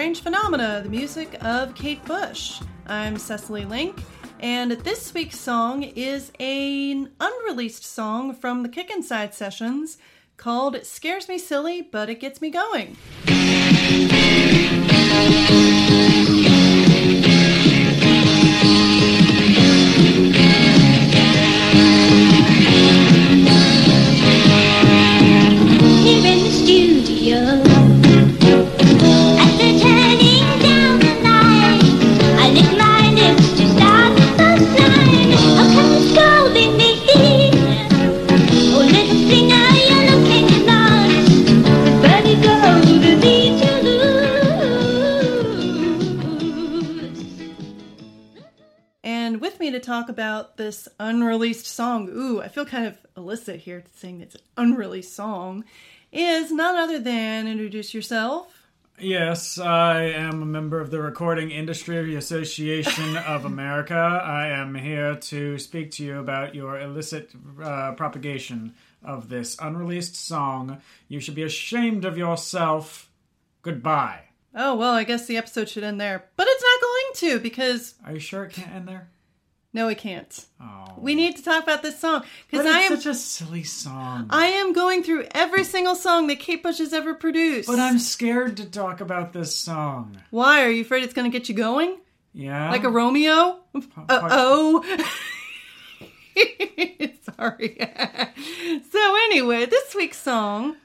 Strange Phenomena, the music of Kate Bush. I'm Cecily Link, and this week's song is an unreleased song from the Kick Inside sessions called It Scares Me Silly, but It Gets Me Going. Talk about this unreleased song, ooh, I feel kind of illicit here saying it's an unreleased song, is none other than introduce yourself. Yes, I am a member of the Recording Industry Association of America. I am here to speak to you about your illicit uh, propagation of this unreleased song. You should be ashamed of yourself. Goodbye. Oh, well, I guess the episode should end there. But it's not going to because, Are you sure it can't end there? No, it can't. Oh, We need to talk about this song because it's I am. such a silly song. I am going through every single song that Kate Bush has ever produced. but I'm scared to talk about this song. Why? Are you afraid it's going to get you going? Yeah, Like a Romeo? Uh oh. Sorry. so, anyway, this week's song,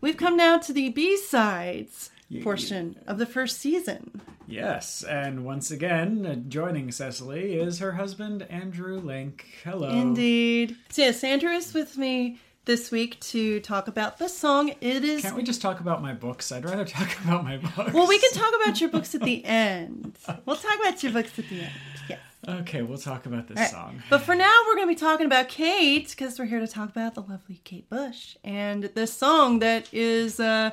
we've come now to the B sides portion of the first season. Yes, and once again, joining Cecily is her husband, Andrew Link. Hello. Indeed. So, yes, Andrew is with me this week to talk about the song. It is. Can't we just talk about my books? I'd rather talk about my books. Well, we can talk about your books at the end. We'll talk about your books at the end. Yes. Okay, we'll talk about this right. song. But for now, we're going to be talking about Kate because we're here to talk about the lovely Kate Bush and this song that is uh,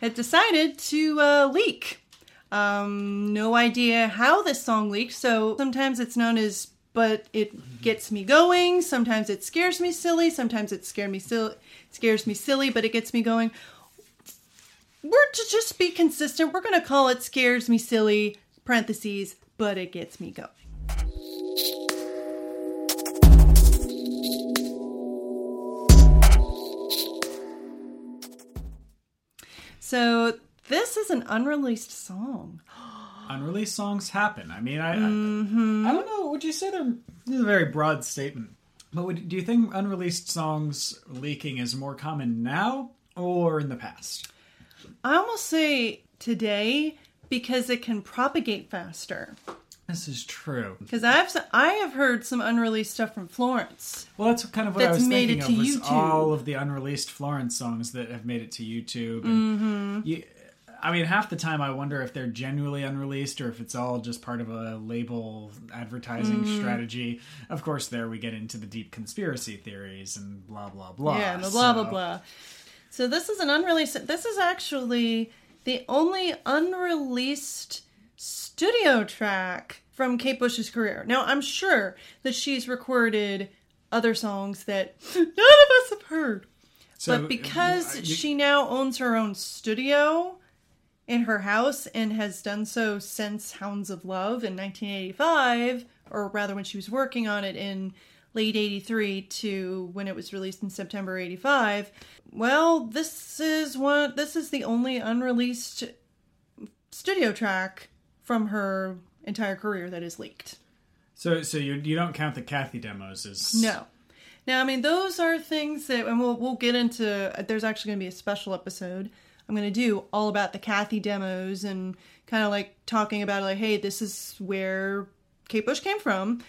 had decided to uh, leak. Um, no idea how this song leaked. So sometimes it's known as "But It Gets Me Going." Sometimes it scares me silly. Sometimes it scared me silly. Scares me silly, but it gets me going. We're to just be consistent. We're to call it "Scares Me Silly." Parentheses, but it gets me going. So this is an unreleased song. Unreleased songs happen. I mean, I, Mm-hmm. I, I don't know. Would you say they're this is a very broad statement? But would, do you think unreleased songs leaking is more common now or in the past? I almost say today because it can propagate faster. This is true. Because I've I have heard some unreleased stuff from Florence. Well, that's kind of what I was made thinking it to of. Was YouTube. all of the unreleased Florence songs that have made it to YouTube. Mm-hmm. You, I mean, half the time I wonder if they're genuinely unreleased or if it's all just part of a label advertising Mm-hmm. strategy. Of course, there we get into the deep conspiracy theories and blah blah blah. yeah, and the blah blah So- blah. So this is an unreleased. This is actually the only unreleased studio track from Kate Bush's career. Now I'm sure that she's recorded other songs that none of us have heard. So, but because uh, you- she now owns her own studio in her house and has done so since Hounds of Love in 1985, or rather when she was working on it in late 83 to when it was released in September 85, well, this is one this is the only unreleased studio track from her entire career that is leaked. So, so you you don't count the Cathy demos as No. Now, I mean, those are things that, and we'll we'll get into. There's actually going to be a special episode I'm going to do all about the Cathy demos and kind of like talking about like, hey, this is where Kate Bush came from.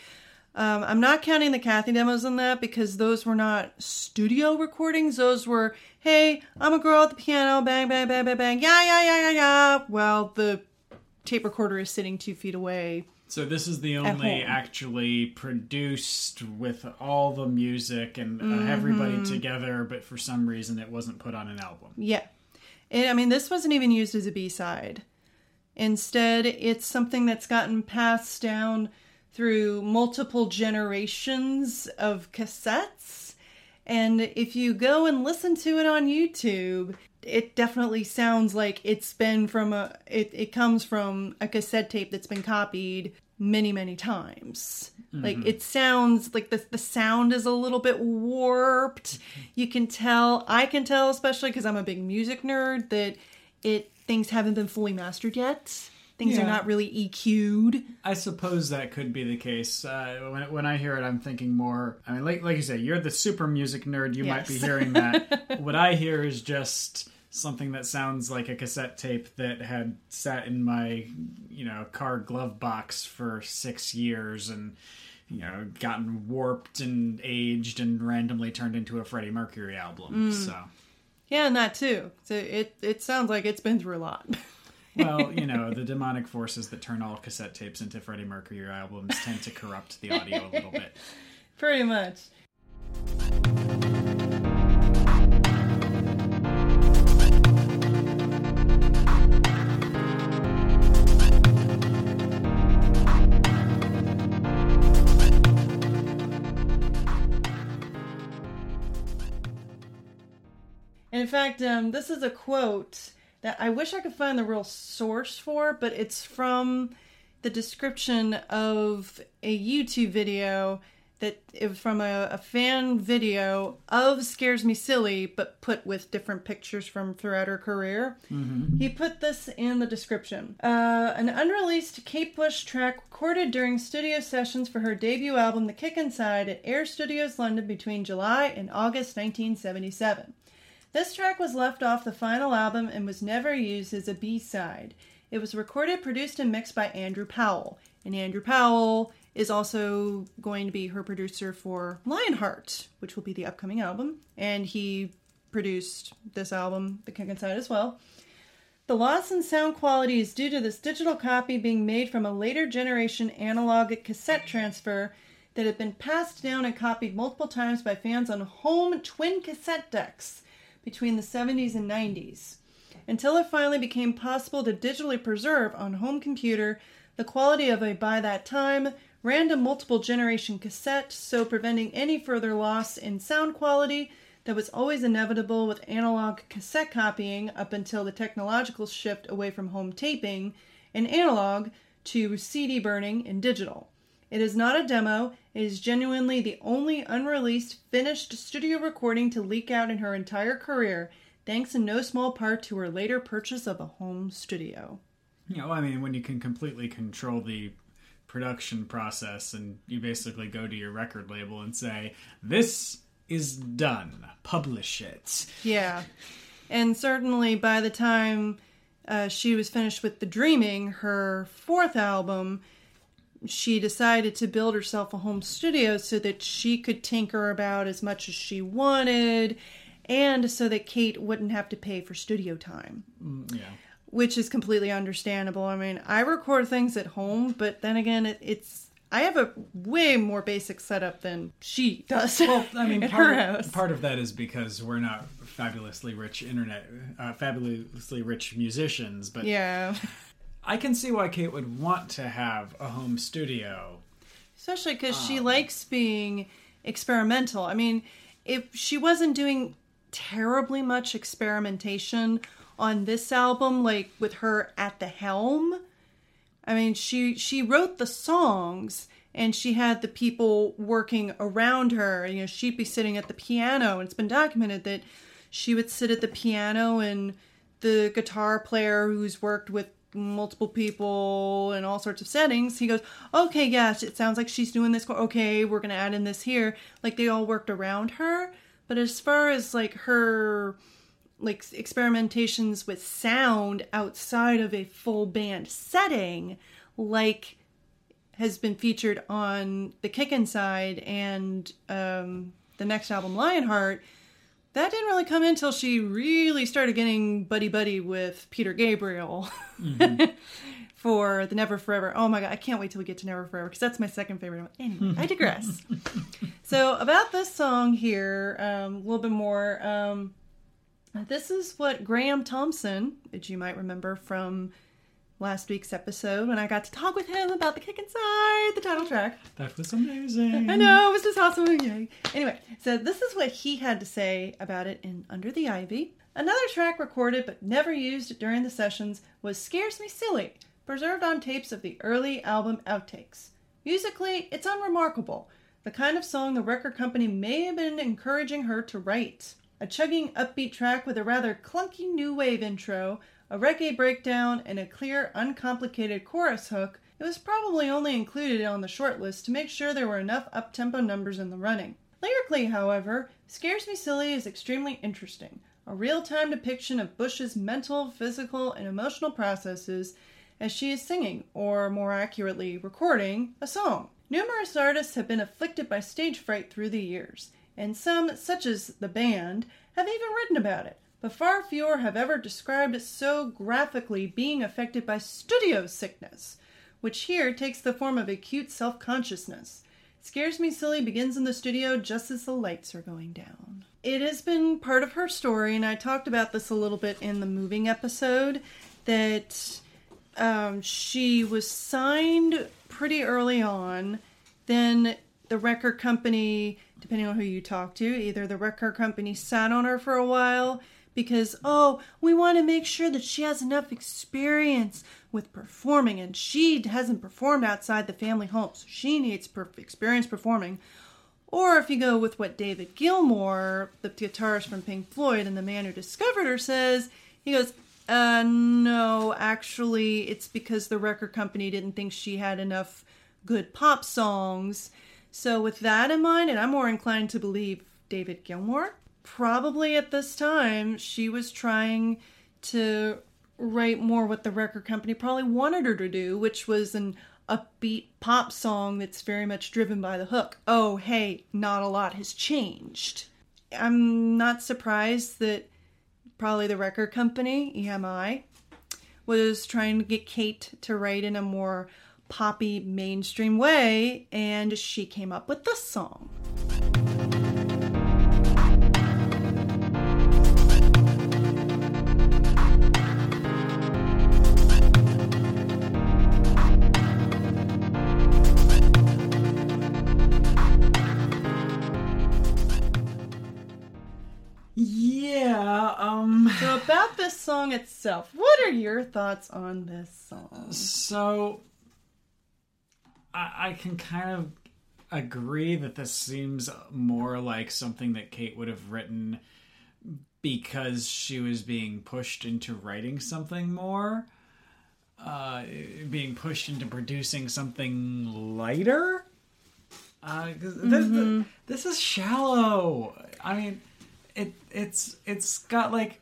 Um, I'm not counting the Cathy demos in that because those were not studio recordings. Those were, hey, I'm a girl at the piano, bang, bang, bang, bang, bang, yeah, yeah, yeah, yeah, yeah. Well, the tape recorder is sitting two feet away. So this is the only actually produced with all the music and uh, everybody Mm-hmm. together, but for some reason it wasn't put on an album. Yeah. And I mean, this wasn't even used as a B side. Instead, it's something that's gotten passed down through multiple generations of cassettes. And if you go and listen to it on YouTube, it definitely sounds like it's been from a it, it comes from a cassette tape that's been copied many many times like it sounds like the, the sound is a little bit warped you can tell i can tell especially because i'm a big music nerd that it things haven't been fully mastered yet things are not really eq'd I suppose that could be the case. Uh, when, when I hear it, I'm thinking more. I mean, like like you say, you're the super music nerd. You might be hearing that. what I hear is just something that sounds like a cassette tape that had sat in my, you know, car glove box for six years and. You know, gotten warped and aged and randomly turned into a Freddie Mercury album. Mm. So, yeah and that too so it it sounds like it's been through a lot well, you know, the demonic forces that turn all cassette tapes into Freddie Mercury albums tend to corrupt the audio a little bit. pretty much in fact, um, this is a quote that I wish I could find the real source for, but it's from the description of a YouTube video that it was from a, a fan video of Scares Me Silly, but put with different pictures from throughout her career. He put this in the description. Uh, an unreleased Kate Bush track recorded during studio sessions for her debut album, The Kick Inside, at Air Studios London between July and August 1977. This track was left off the final album and was never used as a B side. It was recorded, produced, and mixed by Andrew Powell. And Andrew Powell is also going to be her producer for Lionheart, which will be the upcoming album. And he produced this album, The Kick Inside, as well. The loss in sound quality is due to this digital copy being made from a later generation analog cassette transfer that had been passed down and copied multiple times by fans on home twin cassette decks between the 70s and 90s. Until it finally became possible to digitally preserve on home computer the quality of a by that time random multiple generation cassette, so preventing any further loss in sound quality that was always inevitable with analog cassette copying up until the technological shift away from home taping and analog to CD burning and digital. It is not a demo, it is genuinely the only unreleased finished studio recording to leak out in her entire career, thanks in no small part to her later purchase of a home studio. You know, I mean, when you can completely control the production process and you basically go to your record label and say, This is done, publish it. Yeah. And certainly by the time uh, she was finished with The Dreaming, her fourth album, she decided to build herself a home studio so that she could tinker about as much as she wanted and so that Kate wouldn't have to pay for studio time. Yeah. which is completely understandable. I mean, I record things at home, but then again, it, it's I have a way more basic setup than she does. Well, I mean, part, her house. part of that is because we're not fabulously rich internet, uh, fabulously rich musicians, but yeah, I can see why Kate would want to have a home studio. especially because she um, likes being experimental. I mean, if she wasn't doing terribly much experimentation on this album, like with her at the helm, I mean, she she wrote the songs and she had the people working around her. You know, she'd be sitting at the piano, and it's been documented that she would sit at the piano and the guitar player who's worked with multiple people in all sorts of settings he goes okay yes it sounds like she's doing this okay we're gonna add in this here. Like they all worked around her but as far as like her like experimentations with sound outside of a full band setting like has been featured on the kick inside and um, the next album lionheart that didn't really come in until she really started getting buddy buddy with peter gabriel for the never forever. Oh my god i can't wait till we get to never forever because that's my second favorite one. Anyway i digress. So about this song here um, a little bit more um, this is what Graeme Thomson, which you might remember from last week's episode when I got to talk with him about the kick inside the title track. That was amazing. I know, it was just awesome. Yay. Anyway, so this is what he had to say about it in Under the Ivy. Another track recorded but never used during the sessions was Scares Me Silly, preserved on tapes of the early album outtakes. Musically, it's unremarkable, the kind of song the record company may have been encouraging her to write. A chugging, upbeat track with a rather clunky new wave intro, a reggae breakdown, and a clear, uncomplicated chorus hook, it was probably only included on the short list to make sure there were enough up-tempo numbers in the running. Lyrically, however, Scares Me Silly is extremely interesting, a real-time depiction of Bush's mental, physical, and emotional processes as she is singing, or more accurately, recording, a song. Numerous artists have been afflicted by stage fright through the years, and some, such as the band, have even written about it but far fewer have ever described so graphically being affected by studio sickness, which here takes the form of acute self consciousness. Scares Me Silly begins in the studio just as the lights are going down. It has been part of her story, and I talked about this a little bit in the moving episode, that um, she was signed pretty early on. Then the record company, depending on who you talk to, either the record company sat on her for a while because, oh, we want to make sure that she has enough experience with performing and she hasn't performed outside the family home, so she needs per- experience performing. Or if you go with what David Gilmour, the guitarist from Pink Floyd and the man who discovered her, says, he goes, uh, no, actually, it's because the record company didn't think she had enough good pop songs. So, with that in mind, and I'm more inclined to believe David Gilmour, probably at this time she was trying to write more what the record company probably wanted her to do, which was an upbeat pop song that's very much driven by the hook. Oh, hey, not a lot has changed. I'm not surprised that probably the record company, EMI, was trying to get Kate to write in a more poppy mainstream way, and she came up with this song. About this song itself, what are your thoughts on this song? so I, I can kind of agree that this seems more like something that Kate would have written because she was being pushed into writing something more, uh, being pushed into producing something lighter. Uh, 'cause this, this is shallow. I mean, it it's it's got like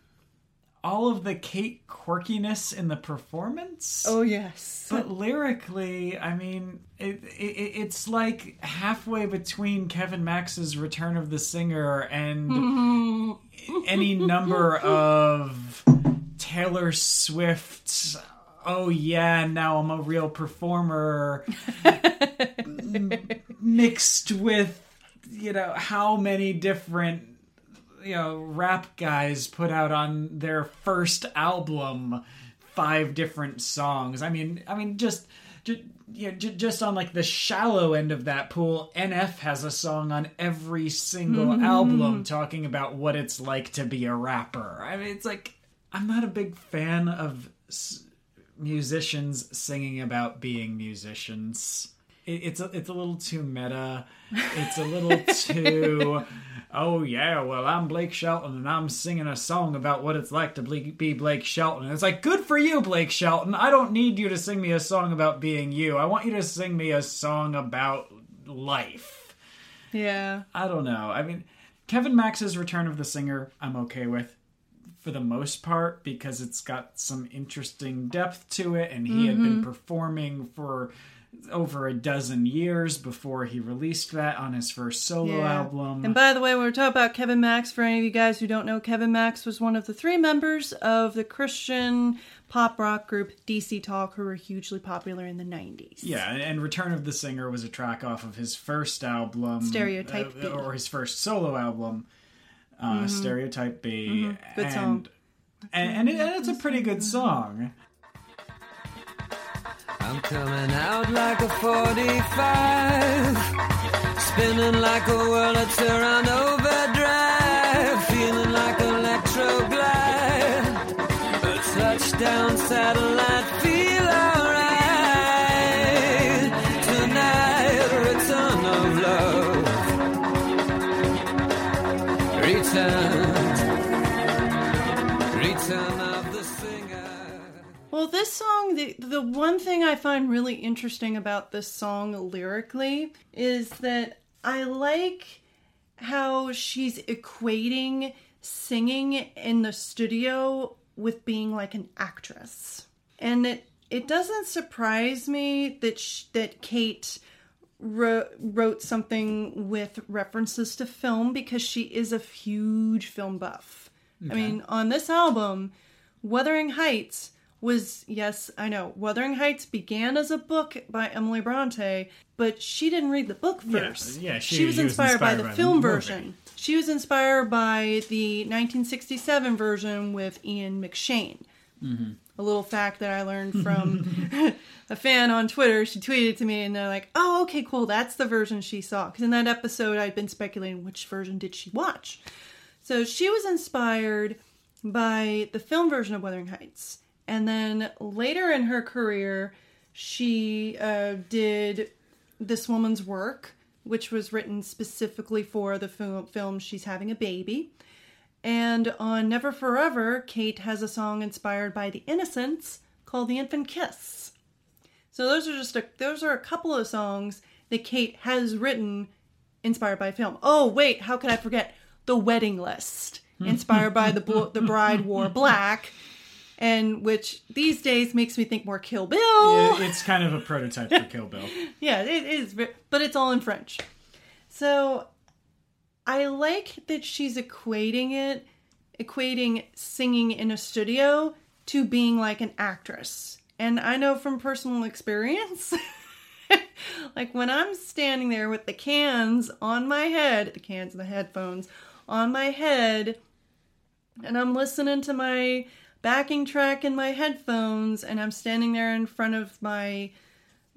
all of the Kate quirkiness in the performance. Oh yes. But lyrically, I mean, it, it, it's like halfway between Kevin Max's Return of the Singer and any number of Taylor Swift. Oh yeah, now I'm a real performer. m- mixed with, you know, how many different you know rap guys put out on their first album five different songs. I mean i mean just ju- you know, just on like the shallow end of that pool nf has a song on every single mm-hmm. album talking about what it's like to be a rapper. I mean it's like i'm not a big fan of s- musicians singing about being musicians it, it's a, it's a little too meta. It's a little too, oh yeah, well I'm Blake Shelton and I'm singing a song about what it's like to be Blake Shelton. And it's like, good for you, Blake Shelton. I don't need you to sing me a song about being you. I want you to sing me a song about life. yeah. I don't know. I mean, Kevin Max's Return of the Singer, I'm okay with for the most part because it's got some interesting depth to it, and he had been mm-hmm. performing for over a dozen years before he released that on his first solo Yeah. album. And by the way, when we're talking about Kevin Max, for any of you guys who don't know, Kevin Max was one of the three members of the Christian pop rock group DC Talk, who were hugely popular in the 90s. yeah, and- Return of the Singer was a track off of his first album, Stereotype uh, B. or his first solo album, uh, Stereotype B. Mm-hmm. Good and, song. And, and, it, and it's a pretty good song. I'm coming out like a 45, spinning like a Wurlitzer on overdrive, feeling like electroglide. A touchdown satellite, feel alright. Tonight, return of love. Return. Well, this song, the, the one thing I find really interesting about this song lyrically is that I like how she's equating singing in the studio with being like an actress. And it, it doesn't surprise me that sh- that Kate wrote, wrote something with references to film because she is a huge film buff. I mean, on this album, Wuthering Heights was, yes, I know, Wuthering Heights began as a book by Emily Bronte, but she didn't read the book first. yeah, she- she was she was inspired, by the by film movie. version. She was inspired by the 1967 version with Ian McShane. Mm-hmm. A little fact that I learned from a fan on Twitter. She tweeted to me, and they're like, "Oh, okay, cool. That's the version she saw." Because in that episode, I'd been speculating which version did she watch. So she was inspired by the film version of Wuthering Heights, and then later in her career, she uh, did this woman's work, which was written specifically for the film, She's Having a Baby. And on Never for Ever, Kate has a song inspired by The Innocents called The Infant Kiss. So those are just a, those are a couple of songs that Kate has written inspired by film. Oh wait, how could I forget The Wedding List, inspired by the the Bride Wore Black, and which these days makes me think more Kill Bill. It- it's kind of a prototype for Kill Bill. Yeah, it is, but it's all in French. So I like that she's equating it, equating singing in a studio to being like an actress. And I know from personal experience, like when I'm standing there with the cans on my head, the cans of the headphones on my head, and I'm listening to my backing track in my headphones, and I'm standing there in front of my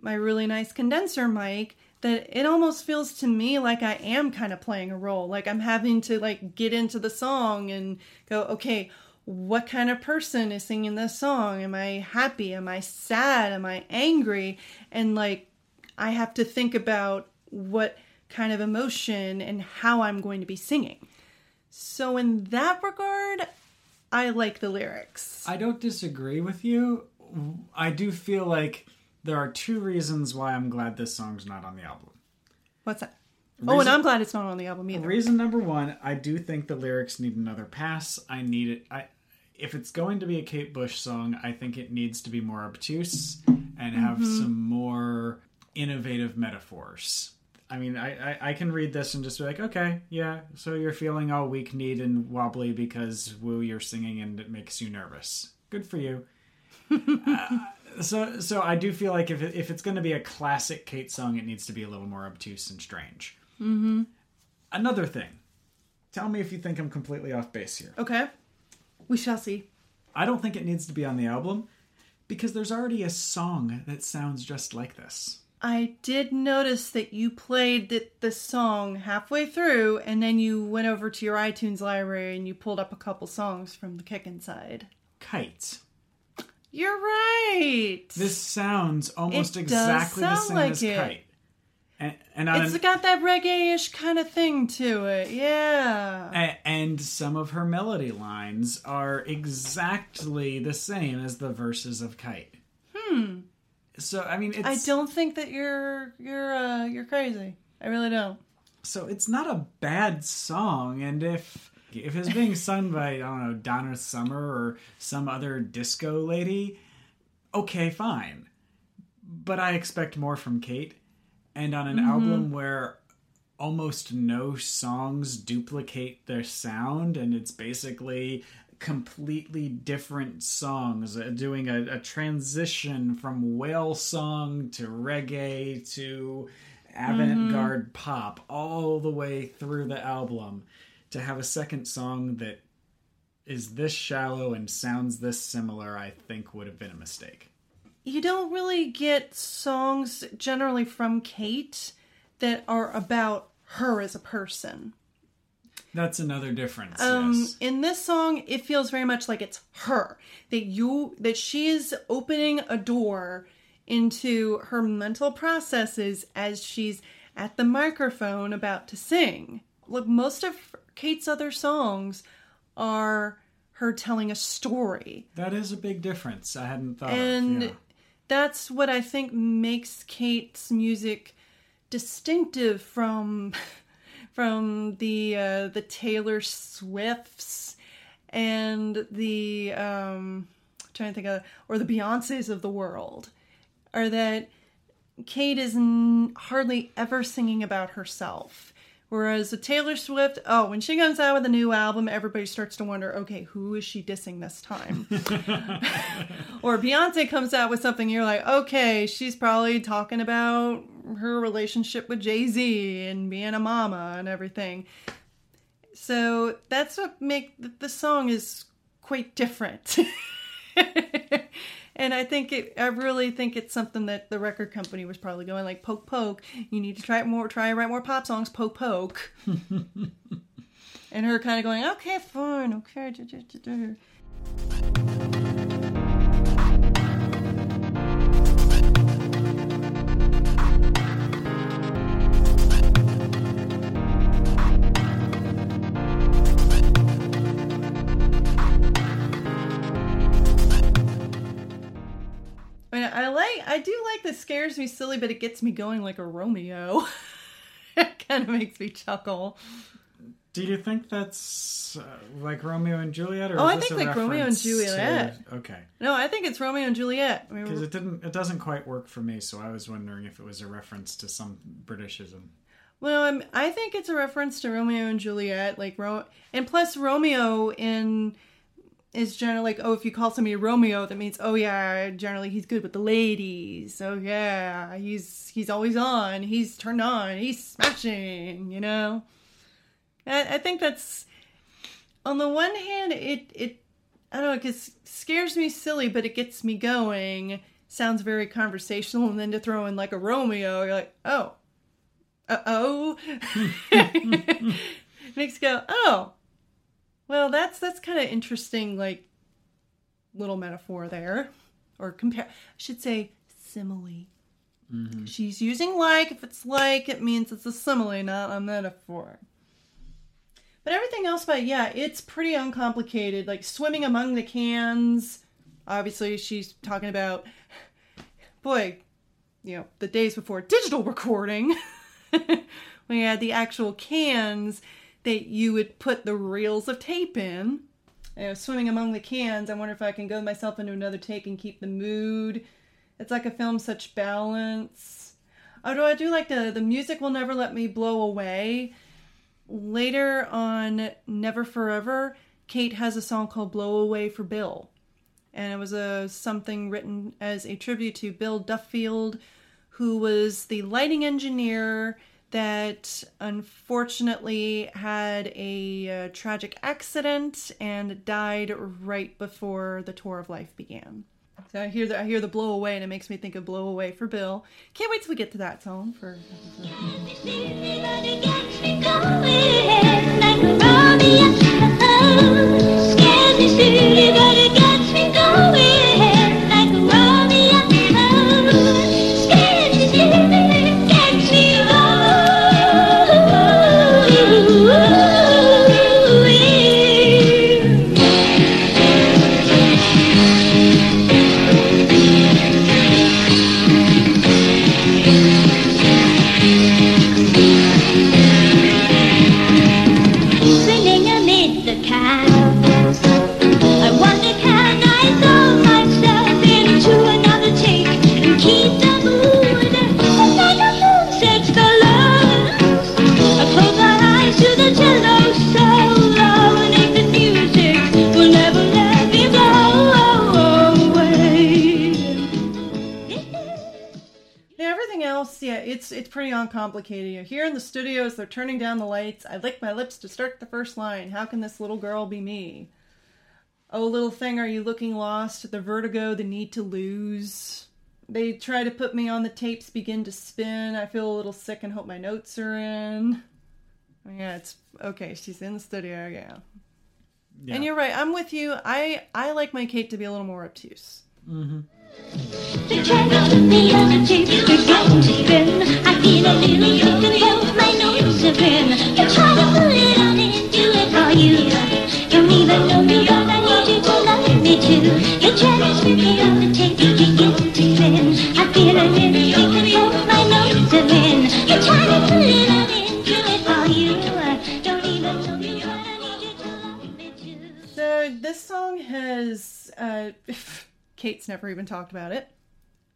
my really nice condenser mic that it almost feels to me like I am kind of playing a role. Like I'm having to like get into the song and go, okay, what kind of person is singing this song? Am I happy? Am I sad? Am I angry? And like I have to think about what kind of emotion and how I'm going to be singing. So in that regard, I like the lyrics. I don't disagree with you. I do feel like there are two reasons why I'm glad this song's not on the album. What's that? oh, and I'm glad it's not on the album either. Reason number one, I do think the lyrics need another pass. I need it. I if it's going to be a Kate Bush song, I think it needs to be more obtuse and have Mm-hmm. some more innovative metaphors. I mean, I, I, I can read this and just be like, okay, yeah, so you're feeling all weak kneed and wobbly because woo, you're singing and it makes you nervous. Good for you. Uh, so so I do feel like if it, if it's going to be a classic Kate song, it needs to be a little more obtuse and strange. Mm-hmm. Another thing, tell me if you think I'm completely off base here. Okay. We shall see. I don't think it needs to be on the album because there's already a song that sounds just like this. I did notice that you played the, the song halfway through and then you went over to your iTunes library and you pulled up a couple songs from the kick inside. Kite. You're right. This sounds almost It exactly the same like as it. Kite. And, and It's an- got that reggae-ish kind of thing to it. Yeah. And some of her melody lines are exactly the same as the verses of Kite. Hmm. So I mean, it's I don't think that you're you're uh you're crazy. I really don't. so it's not a bad song, and if if it's being sung by I don't know Donna Summer or some other disco lady, okay, fine. But I expect more from Kate, and on an album where almost no songs duplicate their sound, and it's basically completely different songs uh, doing a, a transition from whale song to reggae to avant-garde pop all the way through the album to have a second song that is this shallow and sounds this similar i think would have been a mistake you don't really get songs generally from Kate that are about her as a person. That's another difference. Um, yes. in this song, it feels very much like it's her that you that she is opening a door into her mental processes as she's at the microphone about to sing. Look, most of Kate's other songs are her telling a story. That is a big difference. I hadn't thought and of. Yeah. that's what I think makes Kate's music distinctive from from the uh, the Taylor Swifts and the um, I'm trying to think of or the Beyonces of the world are that Kate is n- hardly ever singing about herself. Whereas with Taylor Swift, oh, when she comes out with a new album, everybody starts to wonder, okay, who is she dissing this time? or Beyonce comes out with something, you're like, okay, she's probably talking about her relationship with Jay Z and being a mama and everything. So that's what make the, the song is quite different. and I think it, I really think it's something that the record company was probably going like, poke, poke. You need to try it more, try to write more pop songs, poke, poke. and her kind of going, okay, fine, okay. I do like that scares me silly, but it gets me going like a Romeo. it kind of makes me chuckle. Do you think that's uh, like Romeo and Juliet, or Oh, I think like Romeo and Juliet. To... Okay, No, I think it's Romeo and Juliet. I mean, because it didn't. It doesn't quite work for me, so I was wondering if it was a reference to some Britishism. Well, I'm, I think it's a reference to Romeo and Juliet, like Ro, and plus Romeo in is generally like, oh, if you call somebody Romeo, that means, oh yeah, generally he's good with the ladies. Oh yeah, he's he's always on, he's turned on, he's smashing, you know. I, I think that's on the one hand, it it I don't know, it scares me silly, but it gets me going. Sounds very conversational, and then to throw in like a Romeo, you're like, oh, uh oh. Makes go, oh. Well, that's that's kind of interesting, like little metaphor there, or compare. I should say simile. Mm-hmm. She's using like. If it's like, it means it's a simile, not a metaphor. But everything else about yeah, it's pretty uncomplicated. Like swimming among the cans. Obviously, she's talking about, boy, you know, the days before digital recording, we had the actual cans that you would put the reels of tape in. You know, swimming among the cans. I wonder if I can go myself into another take and keep the mood. It's like a film such balance. Although I do like the the music will never let me blow away. Later on Never for Ever, Kate has a song called Blow Away for Bill. And it was a something written as a tribute to Bill Duffield, who was the lighting engineer that unfortunately had a uh, tragic accident and died right before the tour of life began. So I hear the I hear the blow away and it makes me think of blow away for Bill. Can't wait till we get to that song for it's it's pretty uncomplicated. Here in the studios, they're turning down the lights. I lick my lips to start the first line. How can this little girl be me? Oh, little thing, are you looking lost? The vertigo, the need to lose. they try to put me on the tapes begin to spin. I feel a little sick and hope my notes are in. Yeah, it's okay. She's in the studio. Yeah. Yeah. And you're right. I'm with you. I I like my Kate to be a little more obtuse. They put me on the tape, they're to spin. I feel a little sick and my notes are in. They try to put it on and do it for you. Don't even know me, but I need you to love me too. To put me on the tape, they're to spin. I feel a little sick and my notes are in. They try to put it on and do it for you. Don't even know me, but I need you to love me too. So this song has uh, Kate's never even talked about it.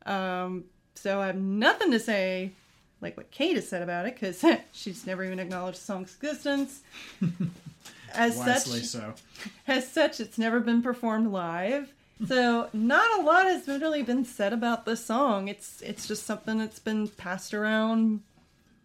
Um, so I have nothing to say like what Kate has said about it because she's never even acknowledged the song's existence. As Wisely such, so. as such, it's never been performed live. So not a lot has really been said about this song. It's it's just something that's been passed around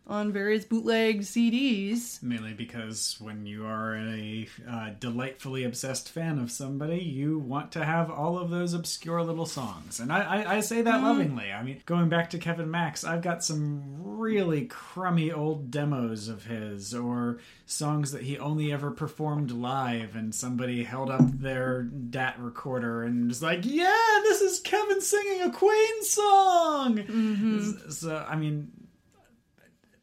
on various bootleg CDs. Mainly because when you are a uh, delightfully obsessed fan of somebody, you want to have all of those obscure little songs. And I, I, I say that lovingly. I mean, going back to Kevin Max, I've got some really crummy old demos of his, or songs that he only ever performed live, and somebody held up their DAT recorder and was like, yeah, this is Kevin singing a Queen song! So, I mean,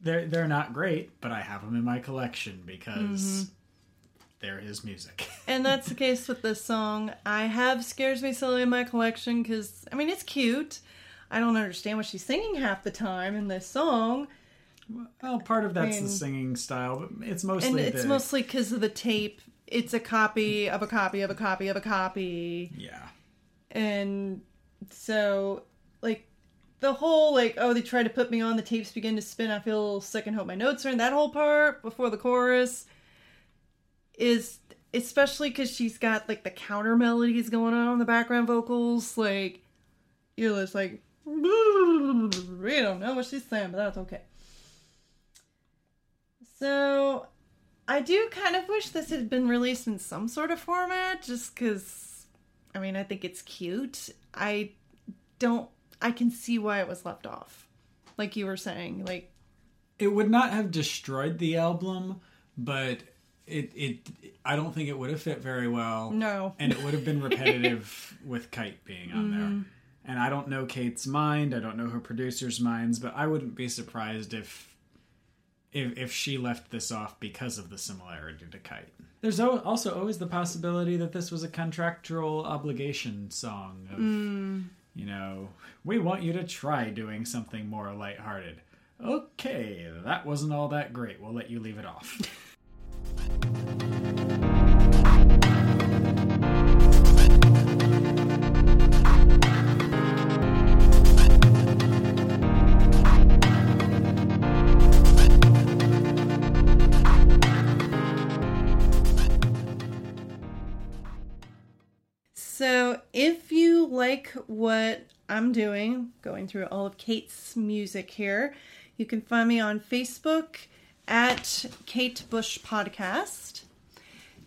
they're they're not great, but I have them in my collection because mm-hmm. they're his music. And that's the case with this song. I have Scares Me Silly in my collection because, I mean, it's cute. I don't understand what she's singing half the time in this song. well, part of that's mean- the singing style, but it's mostly And it's the, mostly because of the tape. It's a copy of a copy of a copy of a copy. yeah. And so, like, the whole, like, oh, they try to put me on, the tapes begin to spin, I feel a little sick and hope my notes are in. That whole part before the chorus is, especially because she's got, like, the counter melodies going on in the background vocals. Like, you're just like, we don't know what she's saying, but that's okay. So, I do kind of wish this had been released in some sort of format, just because, I mean, I think it's cute. I don't, I can see why it was left off. Like you were saying, like, It would not have destroyed the album, but it it I don't think it would have fit very well. no. and it would have been repetitive with Kite being on Mm-hmm. there. And I don't know Kate's mind. I don't know her producers' minds, but I wouldn't be surprised if if if she left this off because of the similarity to Kite. There's also always the possibility that this was a contractual obligation song of Mm. You know, we want you to try doing something more lighthearted. Okay, that wasn't all that great. We'll let you leave it off. So, if like what I'm doing, going through all of Kate's music here, you can find me on Facebook at Kate Bush Podcast.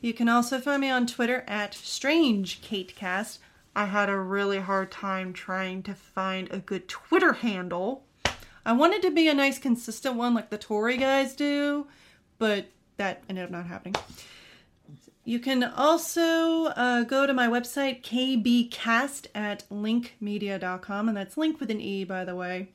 You can also find me on Twitter at Strange Katecast. I had a really hard time trying to find a good Twitter handle. I wanted to be a nice, consistent one like the Tory guys do, but that ended up not happening. You can also uh, go to my website, kbcast at linkmedia.com, and that's link with an E, by the way.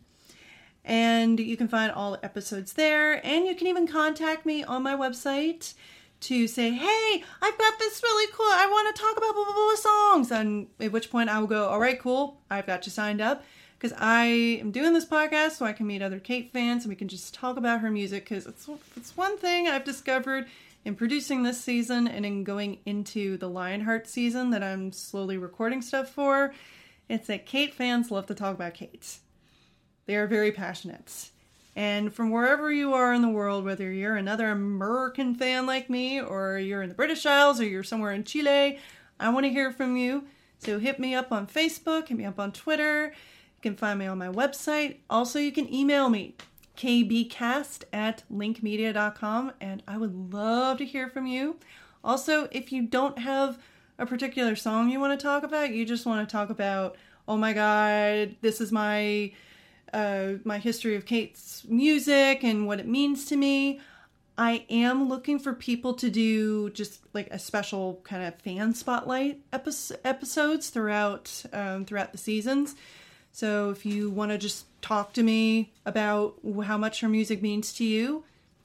And you can find all episodes there, and you can even contact me on my website to say, hey, I've got this really cool, I want to talk about blah, blah, blah songs. And at which point I will go, all right, cool, I've got you signed up. Because I am doing this podcast so I can meet other Kate fans and we can just talk about her music. Because it's, it's one thing I've discovered in producing this season and in going into the Lionheart season that I'm slowly recording stuff for. It's that Kate fans love to talk about Kate. They are very passionate. And from wherever you are in the world, whether you're another American fan like me, or you're in the British Isles, or you're somewhere in Chile, I want to hear from you. So hit me up on Facebook, hit me up on Twitter. You can find me on my website. Also, you can email me, kbcast at linkmedia.com, and I would love to hear from you. Also, if you don't have a particular song you want to talk about, you just want to talk about oh my god, this is my uh, my history of Kate's music and what it means to me. I am looking for people to do just like a special kind of fan spotlight epi- episodes throughout um, throughout the seasons. So if you want to just talk to me about how much her music means to you,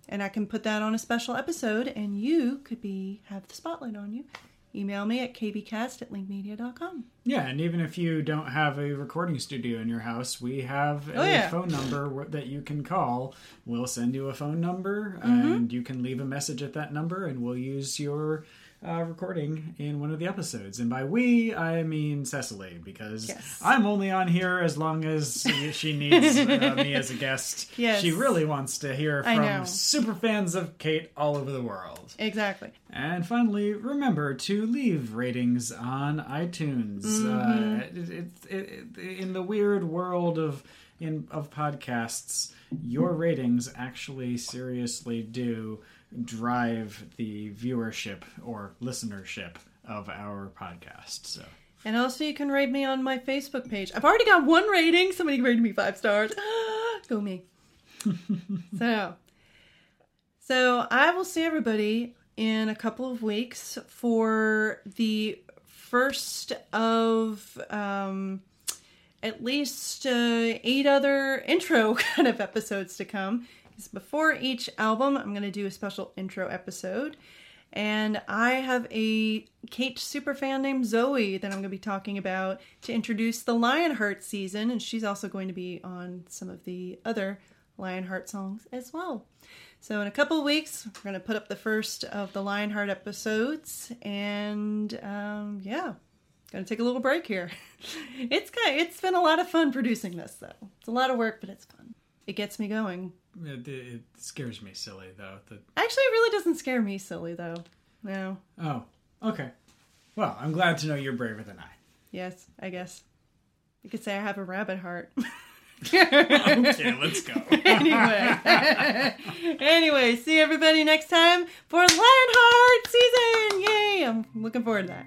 and I can put that on a special episode, and you could be have the spotlight on you. Email me at kbcast at linkmedia.com. Yeah, and even if you don't have a recording studio in your house, we have a Oh, yeah. phone number that you can call. We'll send you a phone number, Mm-hmm. and you can leave a message at that number, and we'll use your uh, recording in one of the episodes. And by we, I mean Cecily, because Yes. I'm only on here as long as she needs uh, me as a guest. Yes. She really wants to hear from super fans of Kate all over the world. Exactly. And finally, remember to leave ratings on iTunes. Uh, it, it, it, it- in the weird world of in of podcasts, your ratings actually seriously do drive the viewership or listenership of our podcast. So. And also, you can rate me on my Facebook page. I've already got one rating. Somebody rated me five stars. Go me. so, so I will see everybody in a couple of weeks for the first of um, at least uh, eight other intro kind of episodes to come. Before each album, I'm going to do a special intro episode. And I have a Kate superfan named Zoe that I'm going to be talking about to introduce the Lionheart season. And she's also going to be on some of the other Lionheart songs as well. So, in a couple of weeks, we're going to put up the first of the Lionheart episodes. And um, yeah, Gonna take a little break here. It's kind it's been a lot of fun producing this though. It's a lot of work, but it's fun. It gets me going. It, it scares me silly though. That Actually, it really doesn't scare me silly though. No. oh, okay. Well, I'm glad to know you're braver than I. Yes, I guess. You could say I have a rabbit heart. Okay, let's go. anyway. anyway, see everybody next time for Lionheart season. Yay! I'm looking forward to that.